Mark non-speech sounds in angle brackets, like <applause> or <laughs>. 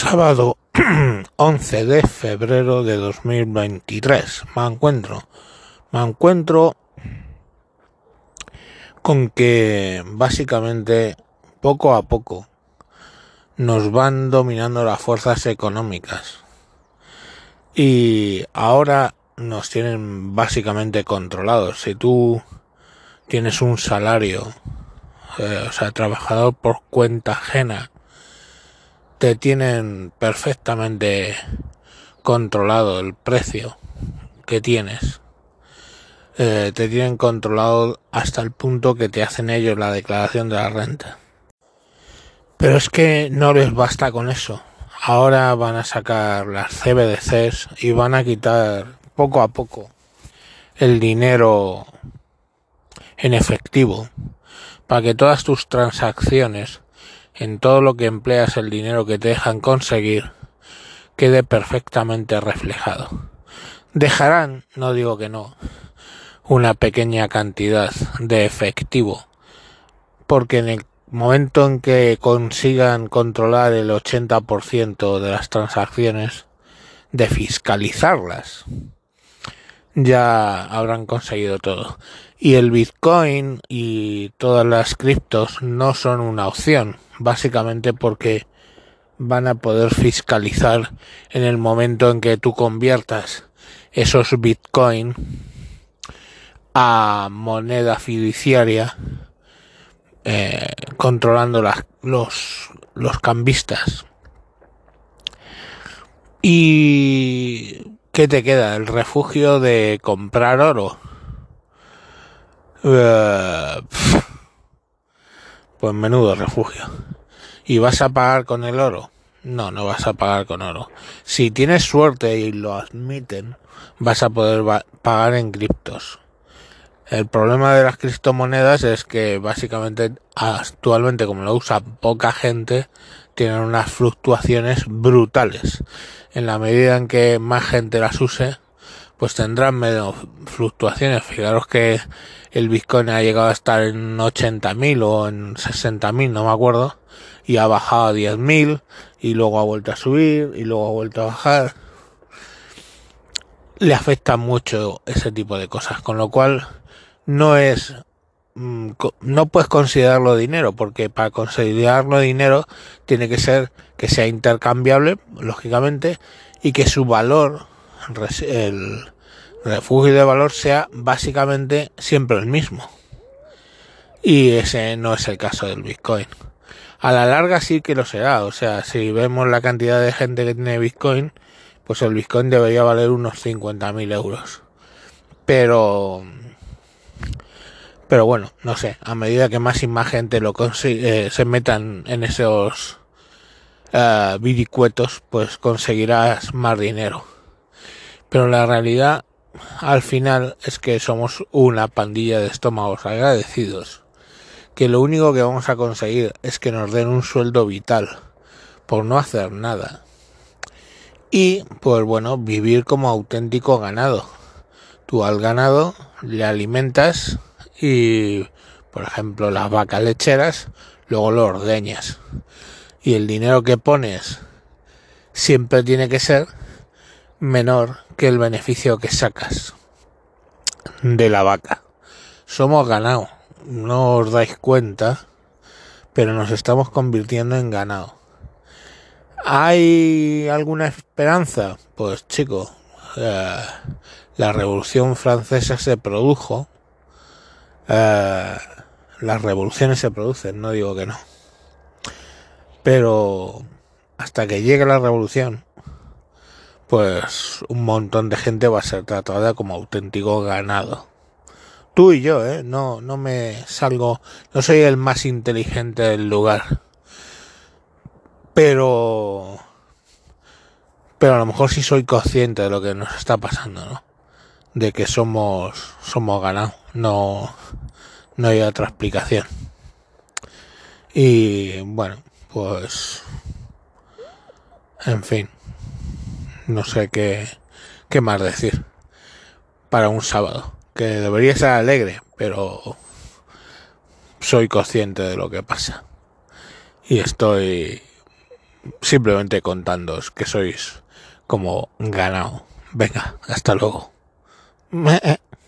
sábado <clears throat> 11 de febrero de 2023 me encuentro me encuentro con que básicamente poco a poco nos van dominando las fuerzas económicas. Y ahora nos tienen básicamente controlados. Si tú tienes un salario eh, o sea trabajador por cuenta ajena te tienen perfectamente controlado el precio que tienes. Eh, te tienen controlado hasta el punto que te hacen ellos la declaración de la renta. Pero es que no les basta con eso. Ahora van a sacar las CBDCs y van a quitar poco a poco el dinero en efectivo para que todas tus transacciones en todo lo que empleas el dinero que te dejan conseguir quede perfectamente reflejado. Dejarán, no digo que no, una pequeña cantidad de efectivo, porque en el momento en que consigan controlar el 80% de las transacciones, de fiscalizarlas, ya habrán conseguido todo. Y el Bitcoin y todas las criptos no son una opción básicamente porque van a poder fiscalizar en el momento en que tú conviertas esos bitcoin a moneda fiduciaria eh, controlando los, los cambistas y ¿qué te queda? el refugio de comprar oro uh, pues menudo refugio. ¿Y vas a pagar con el oro? No, no vas a pagar con oro. Si tienes suerte y lo admiten, vas a poder pagar en criptos. El problema de las criptomonedas es que básicamente actualmente como lo usa poca gente, tienen unas fluctuaciones brutales. En la medida en que más gente las use, pues tendrán menos fluctuaciones. Fijaros que el Bitcoin ha llegado a estar en 80.000 o en 60.000, no me acuerdo, y ha bajado a 10.000 y luego ha vuelto a subir y luego ha vuelto a bajar. Le afecta mucho ese tipo de cosas, con lo cual no es mm, no puedes considerarlo dinero porque para considerarlo dinero tiene que ser que sea intercambiable lógicamente y que su valor el, refugio de valor sea básicamente siempre el mismo. Y ese no es el caso del Bitcoin. A la larga sí que lo será. O sea, si vemos la cantidad de gente que tiene Bitcoin, pues el Bitcoin debería valer unos 50.000 euros. Pero... Pero bueno, no sé, a medida que más y más gente lo consigue, eh, se metan en esos uh, viricuetos, pues conseguirás más dinero. Pero la realidad al final es que somos una pandilla de estómagos agradecidos, que lo único que vamos a conseguir es que nos den un sueldo vital por no hacer nada. Y, pues bueno, vivir como auténtico ganado. Tú al ganado le alimentas y, por ejemplo, las vacas lecheras, luego lo ordeñas. Y el dinero que pones siempre tiene que ser menor que el beneficio que sacas de la vaca. Somos ganado, no os dais cuenta, pero nos estamos convirtiendo en ganado. ¿Hay alguna esperanza? Pues chico, eh, la revolución francesa se produjo, eh, las revoluciones se producen, no digo que no. Pero hasta que llegue la revolución, pues un montón de gente va a ser tratada como auténtico ganado. Tú y yo, ¿eh? No, no me salgo, no soy el más inteligente del lugar. Pero, pero a lo mejor sí soy consciente de lo que nos está pasando, ¿no? De que somos, somos ganados. No, no hay otra explicación. Y bueno, pues, en fin no sé qué, qué más decir para un sábado, que debería ser alegre, pero soy consciente de lo que pasa y estoy simplemente contándoos que sois como ganado. Venga, hasta luego. <laughs>